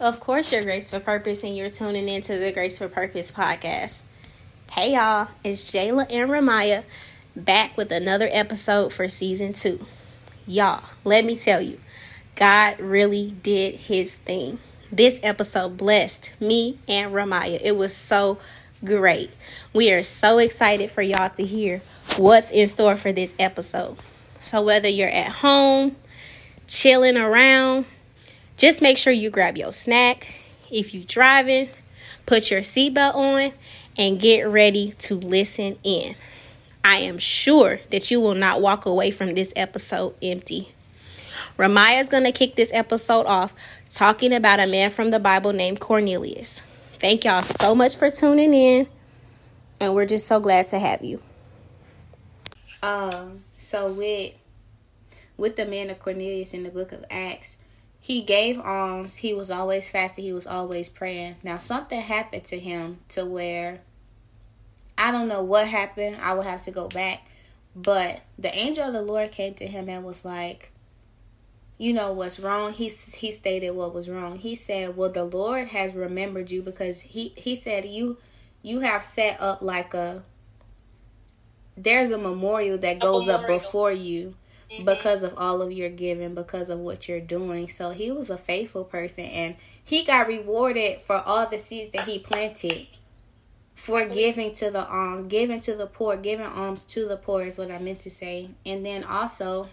Of course, your Grace for Purpose, and you're tuning into the Grace for Purpose podcast. Hey, y'all, it's Jayla and Ramaya back with another episode for season two. Y'all, let me tell you, God really did his thing. This episode blessed me and Ramaya. It was so great. We are so excited for y'all to hear what's in store for this episode. So, whether you're at home, chilling around, just make sure you grab your snack. If you're driving, put your seatbelt on and get ready to listen in. I am sure that you will not walk away from this episode empty. Ramaya is going to kick this episode off talking about a man from the Bible named Cornelius. Thank y'all so much for tuning in, and we're just so glad to have you. Um, so with with the man of Cornelius in the book of Acts, he gave alms, he was always fasting, he was always praying. Now something happened to him to where I don't know what happened. I will have to go back. But the angel of the Lord came to him and was like, you know what's wrong he he stated what was wrong he said well the lord has remembered you because he he said you you have set up like a there's a memorial that goes memorial. up before you mm-hmm. because of all of your giving because of what you're doing. So he was a faithful person and he got rewarded for all the seeds that he planted. For giving to the um giving to the poor giving alms to the poor is what i meant to say. And then also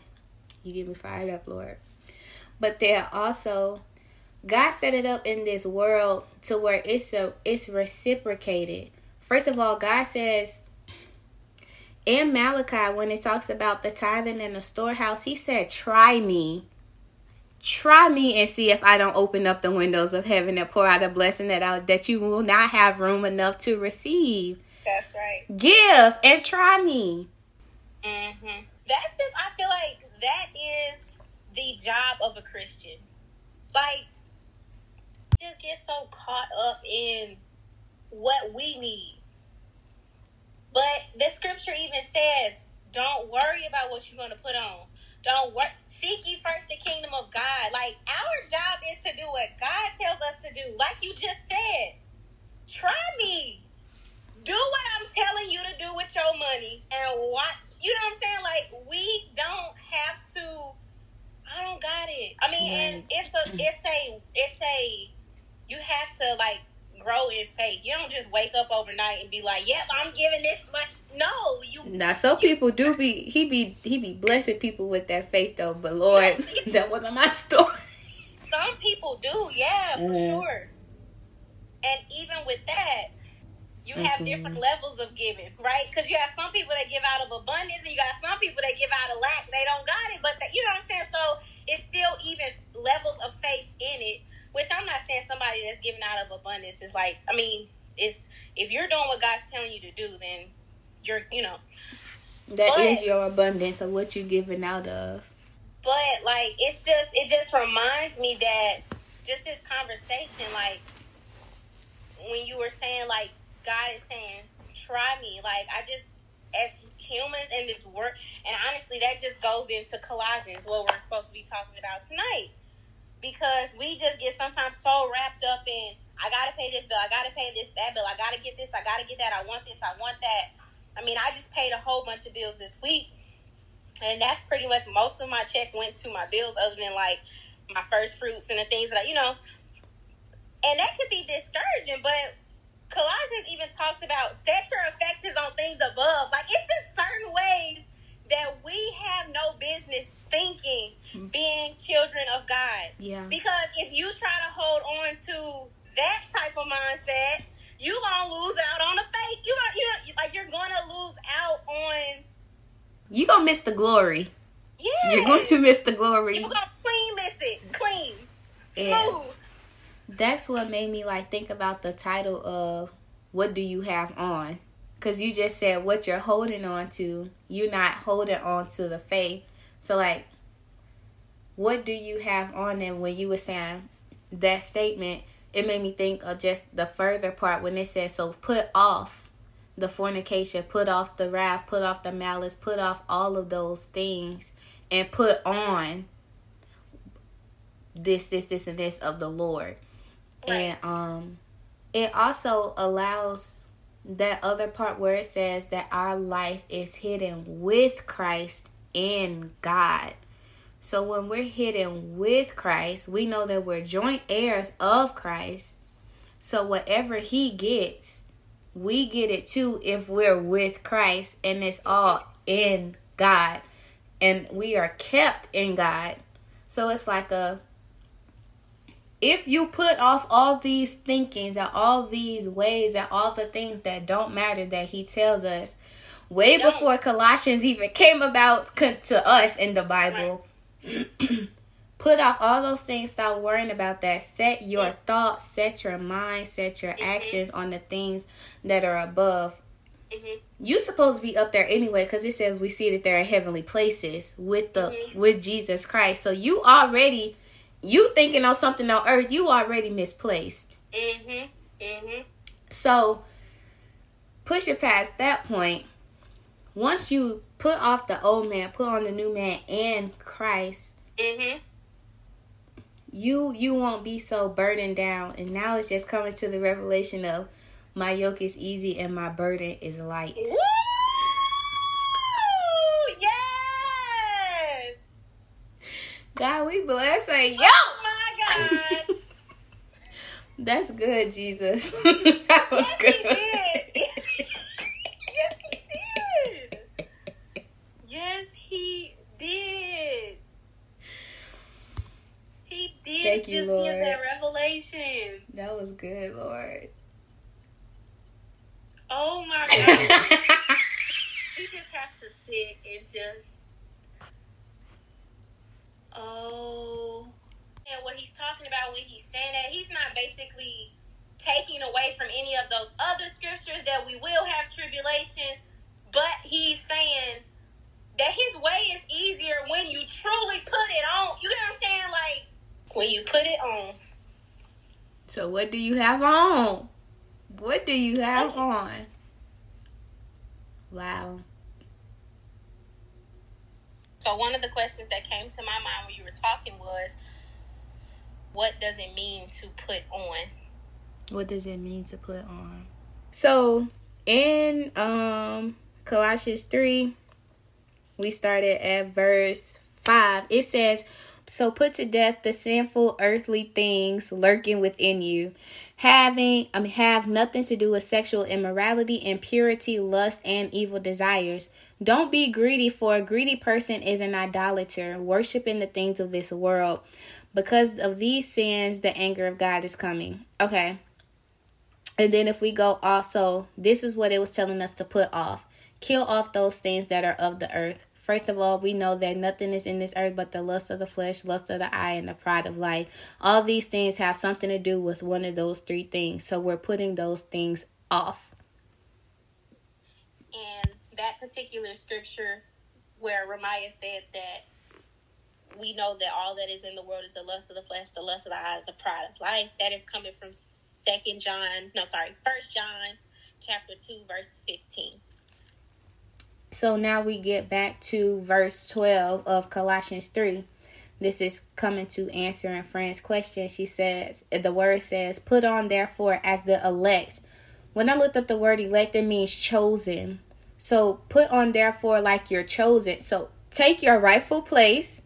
you get me fired up lord. But they're also God set it up in this world to where it's a it's reciprocated. First of all, God says in Malachi when it talks about the tithing in the storehouse, he said, "Try me." Try me and see if I don't open up the windows of heaven and pour out a blessing that I, that you will not have room enough to receive. That's right. Give and try me. Mhm. That's just I feel like that is the job of a Christian. Like, just get so caught up in what we need. The scripture even says, don't worry about what you're going to put on. Don't work. Seek ye first the kingdom of God. Like our job is to do what God tells us to do. Like you just said, try me. Do what I'm telling you to do with your money and watch. You know what I'm saying? Like we don't have to I don't got it. I mean, and it's a, it's a, it's a, you have to like grow in faith. You don't just wake up overnight and be like, "Yep, I'm giving this much." No, you. Now, some you, people do be he be he be blessing people with that faith though, but Lord, that wasn't my story. Some people do, yeah, for mm. sure. And even with that, you have mm-hmm. different levels of giving, right? Because you have some people that give out of abundance, and you got some people that give out of lack. They don't got it, but you know what I'm saying. So it's still even levels of faith in it. Which I'm not saying somebody that's giving out of abundance is like. I mean, it's if you're doing what God's telling you to do, then you're, you know. That but, is your abundance of what you're giving out of. But like, it's just it just reminds me that just this conversation, like when you were saying like God is saying, try me. Like, I just, as humans in this work, and honestly, that just goes into Colossians, what we're supposed to be talking about tonight. Because we just get sometimes so wrapped up in, I gotta pay this bill, I gotta pay this, that bill, I gotta get this, I gotta get that, I want this, I want that. I mean, I just paid a whole bunch of bills this week, and that's pretty much most of my check went to my bills, other than like my first fruits and the things that I, you know, and that could be discouraging, but Colossians even talks about set your affections on things above. Like it's just certain ways that we have no business thinking being children of God. Yeah. Because if you try to hold on to that type of mindset, you gonna lose out on the faith. You gonna you like you're gonna lose out on. You gonna miss the glory. Yeah. You're going to miss the glory. You're gonna clean miss it. Clean. Smooth. That's what made me like think about the title of what do you have on because you just said what you're holding on to you're not holding on to the faith so like what do you have on and when you were saying that statement it made me think of just the further part when it says so put off the fornication put off the wrath put off the malice put off all of those things and put on this this this and this of the lord Right. And um it also allows that other part where it says that our life is hidden with Christ in God. So when we're hidden with Christ, we know that we're joint heirs of Christ. So whatever he gets, we get it too if we're with Christ and it's all in God and we are kept in God. So it's like a if you put off all these thinkings and all these ways and all the things that don't matter that he tells us way before Colossians even came about to us in the Bible. put off all those things, stop worrying about that. Set your thoughts, set your mind, set your mm-hmm. actions on the things that are above. Mm-hmm. You supposed to be up there anyway because it says we see that they're in heavenly places with the mm-hmm. with Jesus Christ. So you already you thinking on something on earth, you already misplaced. Mhm. Mhm. So push it past that point. Once you put off the old man, put on the new man and Christ. Mhm. You you won't be so burdened down, and now it's just coming to the revelation of my yoke is easy and my burden is light. Woo! God, we bless a yo. Oh my God. That's good, Jesus. that was yes, good. He yes, he did. Yes, he did. He did Thank you, Lord. give that revelation. That was good, Lord. Oh my God. we just have to sit and just Oh. And what he's talking about when he's saying that, he's not basically taking away from any of those other scriptures that we will have tribulation, but he's saying that his way is easier when you truly put it on. You get what I'm saying? Like, when you put it on. So, what do you have on? What do you have on? Wow. So one of the questions that came to my mind when you were talking was, what does it mean to put on? What does it mean to put on? So in um Colossians 3, we started at verse 5. It says, So put to death the sinful earthly things lurking within you, having mean have nothing to do with sexual immorality, impurity, lust, and evil desires don't be greedy, for a greedy person is an idolater, worshiping the things of this world. Because of these sins, the anger of God is coming. Okay. And then if we go also, this is what it was telling us to put off. Kill off those things that are of the earth. First of all, we know that nothing is in this earth but the lust of the flesh, lust of the eye, and the pride of life. All these things have something to do with one of those three things. So we're putting those things off. And that particular scripture where Ramaya said that we know that all that is in the world is the lust of the flesh, the lust of the eyes, the pride of life. That is coming from Second John, no, sorry, First John, chapter two, verse fifteen. So now we get back to verse twelve of Colossians three. This is coming to answering Fran's question. She says, the word says, "Put on therefore as the elect." When I looked up the word elect, it means chosen so put on therefore like you're chosen. So take your rightful place.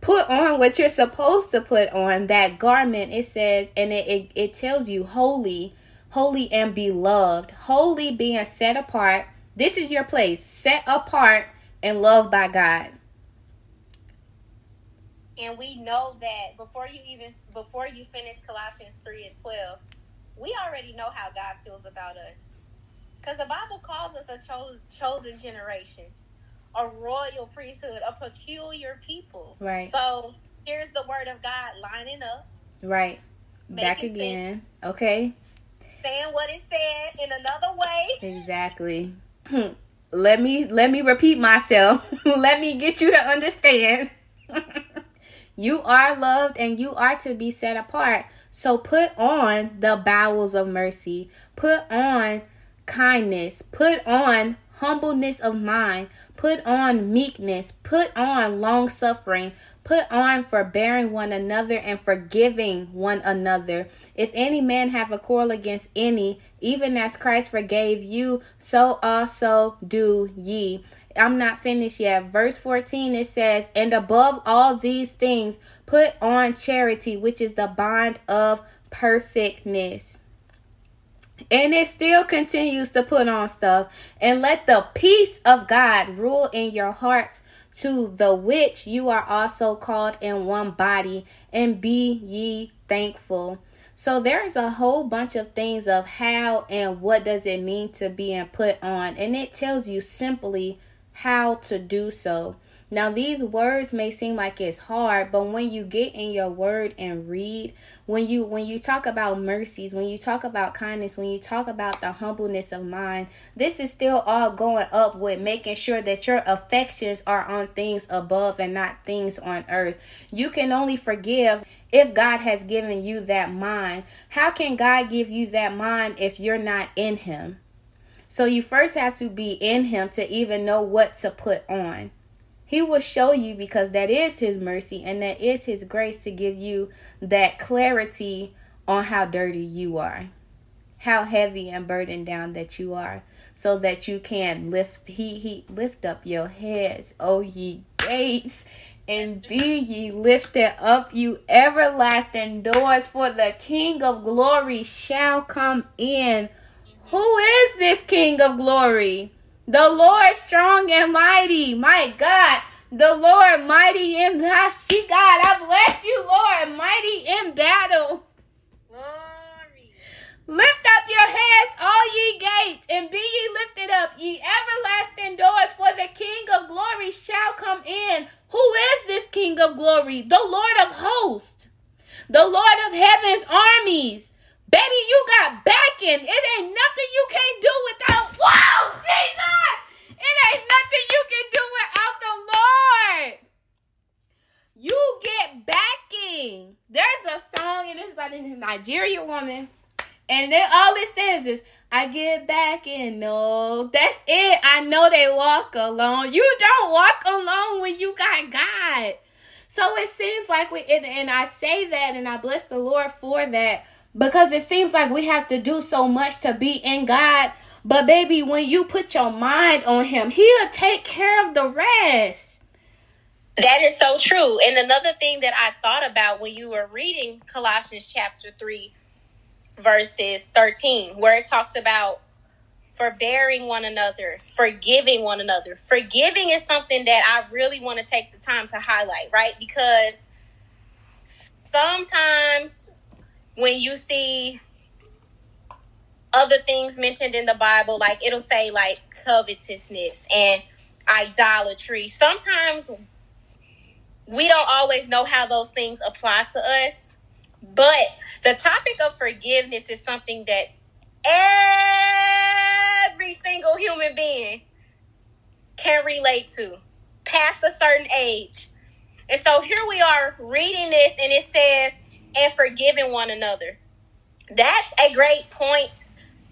Put on what you're supposed to put on. That garment it says and it, it, it tells you holy, holy and beloved. Holy being set apart. This is your place. Set apart and loved by God. And we know that before you even before you finish Colossians 3 and 12, we already know how God feels about us. Because the Bible calls us a cho- chosen generation, a royal priesthood, a peculiar people. Right. So here's the word of God lining up. Right. Back again. Sense, okay. Saying what it said in another way. Exactly. Hmm. let me let me repeat myself. let me get you to understand. you are loved and you are to be set apart. So put on the bowels of mercy. Put on kindness, put on humbleness of mind, put on meekness, put on long suffering, Put on forbearing one another and forgiving one another. If any man have a quarrel against any, even as Christ forgave you, so also do ye. I'm not finished yet. Verse 14 it says, And above all these things, put on charity, which is the bond of perfectness. And it still continues to put on stuff. And let the peace of God rule in your hearts, to the which you are also called in one body, and be ye thankful. So there's a whole bunch of things of how and what does it mean to be and put on. And it tells you simply how to do so. Now, these words may seem like it's hard, but when you get in your word and read, when you when you talk about mercies, when you talk about kindness, when you talk about the humbleness of mind, this is still all going up with making sure that your affections are on things above and not things on earth. You can only forgive if God has given you that mind. How can God give you that mind if you're not in him? So you first have to be in him to even know what to put on. He will show you because that is His mercy and that is His grace to give you that clarity on how dirty you are, how heavy and burdened down that you are, so that you can lift He He lift up your heads, O ye gates, and be ye lifted up, you everlasting doors, for the King of glory shall come in. Who is this King of glory? The Lord strong and mighty. My God. The Lord mighty in the she God. I bless you, Lord. Mighty in battle. Glory. Lift up your heads, all ye gates, and be ye lifted up, ye everlasting doors, for the King of glory shall come in. Who is this King of glory? The Lord of hosts, the Lord of heaven's armies. Baby, you got backing. It ain't nothing you can't do without. Wow, Jesus! It ain't nothing you can do without the Lord. You get backing. There's a song, and it's by the Nigerian woman. And then all it says is, I get back in. No, that's it. I know they walk alone. You don't walk alone when you got God. So it seems like we, and, and I say that and I bless the Lord for that because it seems like we have to do so much to be in God. But baby, when you put your mind on him, he'll take care of the rest. That is so true. And another thing that I thought about when you were reading Colossians chapter 3 verses 13 where it talks about forbearing one another, forgiving one another. Forgiving is something that I really want to take the time to highlight, right? Because sometimes when you see other things mentioned in the Bible, like it'll say like covetousness and idolatry. Sometimes we don't always know how those things apply to us, but the topic of forgiveness is something that every single human being can relate to past a certain age. And so here we are reading this, and it says, and forgiving one another. That's a great point.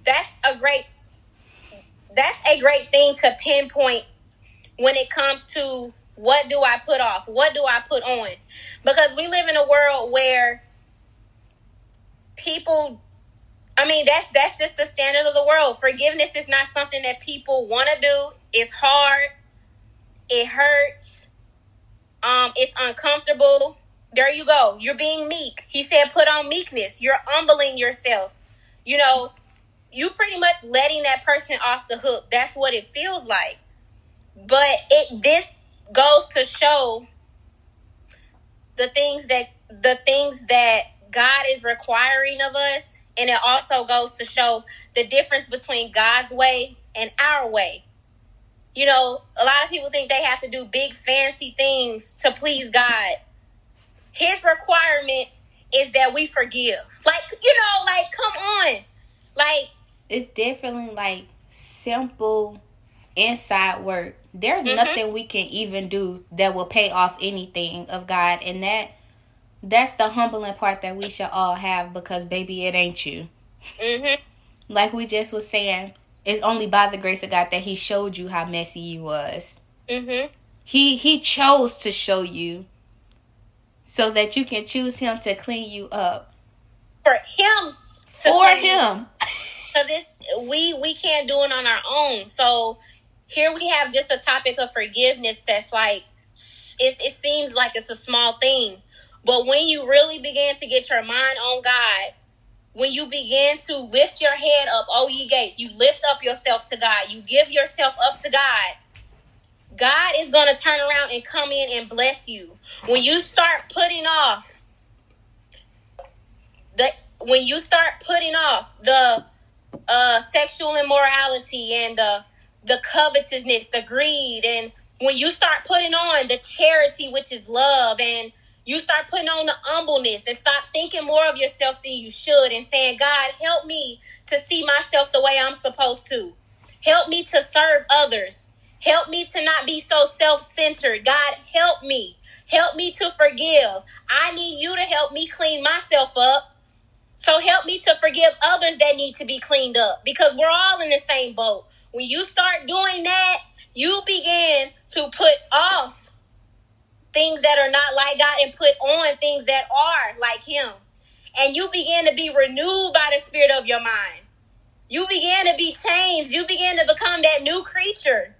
That's a great that's a great thing to pinpoint when it comes to what do I put off? What do I put on? Because we live in a world where people I mean that's that's just the standard of the world. Forgiveness is not something that people want to do. It's hard. It hurts. Um it's uncomfortable. There you go. You're being meek. He said, put on meekness. You're humbling yourself. You know, you pretty much letting that person off the hook. That's what it feels like. But it this goes to show the things that the things that God is requiring of us, and it also goes to show the difference between God's way and our way. You know, a lot of people think they have to do big fancy things to please God his requirement is that we forgive. Like, you know, like come on. Like it's definitely like simple inside work. There's mm-hmm. nothing we can even do that will pay off anything of God and that that's the humbling part that we should all have because baby it ain't you. Mm-hmm. Like we just was saying, it's only by the grace of God that He showed you how messy you was. Mm-hmm. He He chose to show you so that you can choose him to clean you up. For him. For him. Because it's we we can't do it on our own. So here we have just a topic of forgiveness that's like it, it seems like it's a small thing. But when you really begin to get your mind on God, when you begin to lift your head up, oh ye gates, you lift up yourself to God, you give yourself up to God, God is going to turn around and come in and bless you. When you start putting off the when you start putting off the uh, sexual immorality and the the covetousness, the greed, and when you start putting on the charity, which is love, and you start putting on the humbleness and stop thinking more of yourself than you should and saying, God, help me to see myself the way I'm supposed to. Help me to serve others. Help me to not be so self centered. God, help me. Help me to forgive. I need you to help me clean myself up. So help me to forgive others that need to be cleaned up because we're all in the same boat. When you start doing that, you begin to put off things that are not like God and put on things that are like Him. And you begin to be renewed by the spirit of your mind. You begin to be changed. You begin to become that new creature.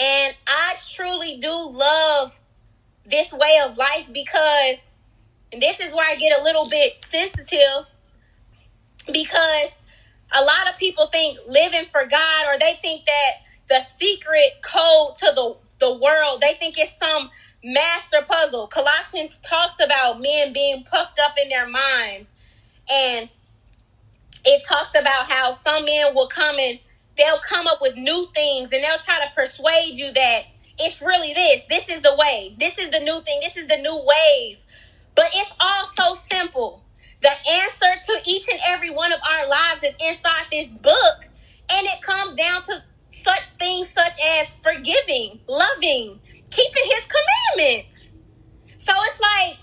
And I truly do love this way of life because this is where I get a little bit sensitive because a lot of people think living for God or they think that the secret code to the, the world, they think it's some master puzzle. Colossians talks about men being puffed up in their minds. And it talks about how some men will come and they'll come up with new things and they'll try to persuade you that it's really this. This is the way. This is the new thing. This is the new wave. But it's all so simple. The answer to each and every one of our lives is inside this book. And it comes down to such things such as forgiving, loving, keeping his commandments. So it's like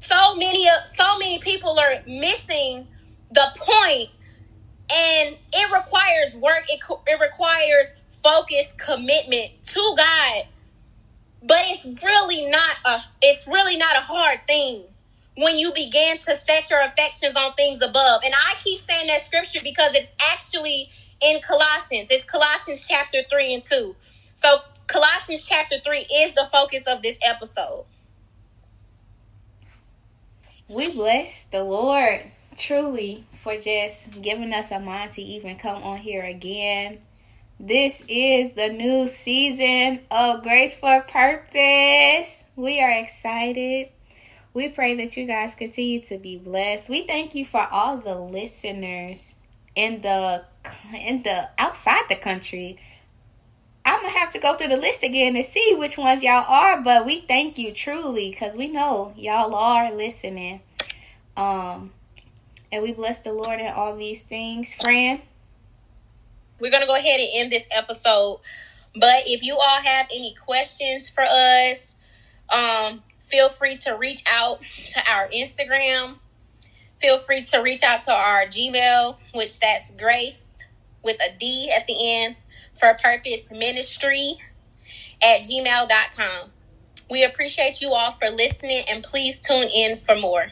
so many so many people are missing the point and it requires work it, it requires focus commitment to god but it's really not a it's really not a hard thing when you begin to set your affections on things above and i keep saying that scripture because it's actually in colossians it's colossians chapter 3 and 2 so colossians chapter 3 is the focus of this episode we bless the lord truly for just giving us a mind to even come on here again. This is the new season of Grace for Purpose. We are excited. We pray that you guys continue to be blessed. We thank you for all the listeners in the in the outside the country. I'm gonna have to go through the list again to see which ones y'all are, but we thank you truly because we know y'all are listening. Um, and we bless the Lord in all these things. Fran? We're to go ahead and end this episode. But if you all have any questions for us, um, feel free to reach out to our Instagram. Feel free to reach out to our Gmail, which that's grace with a D at the end for purpose ministry at gmail.com. We appreciate you all for listening and please tune in for more.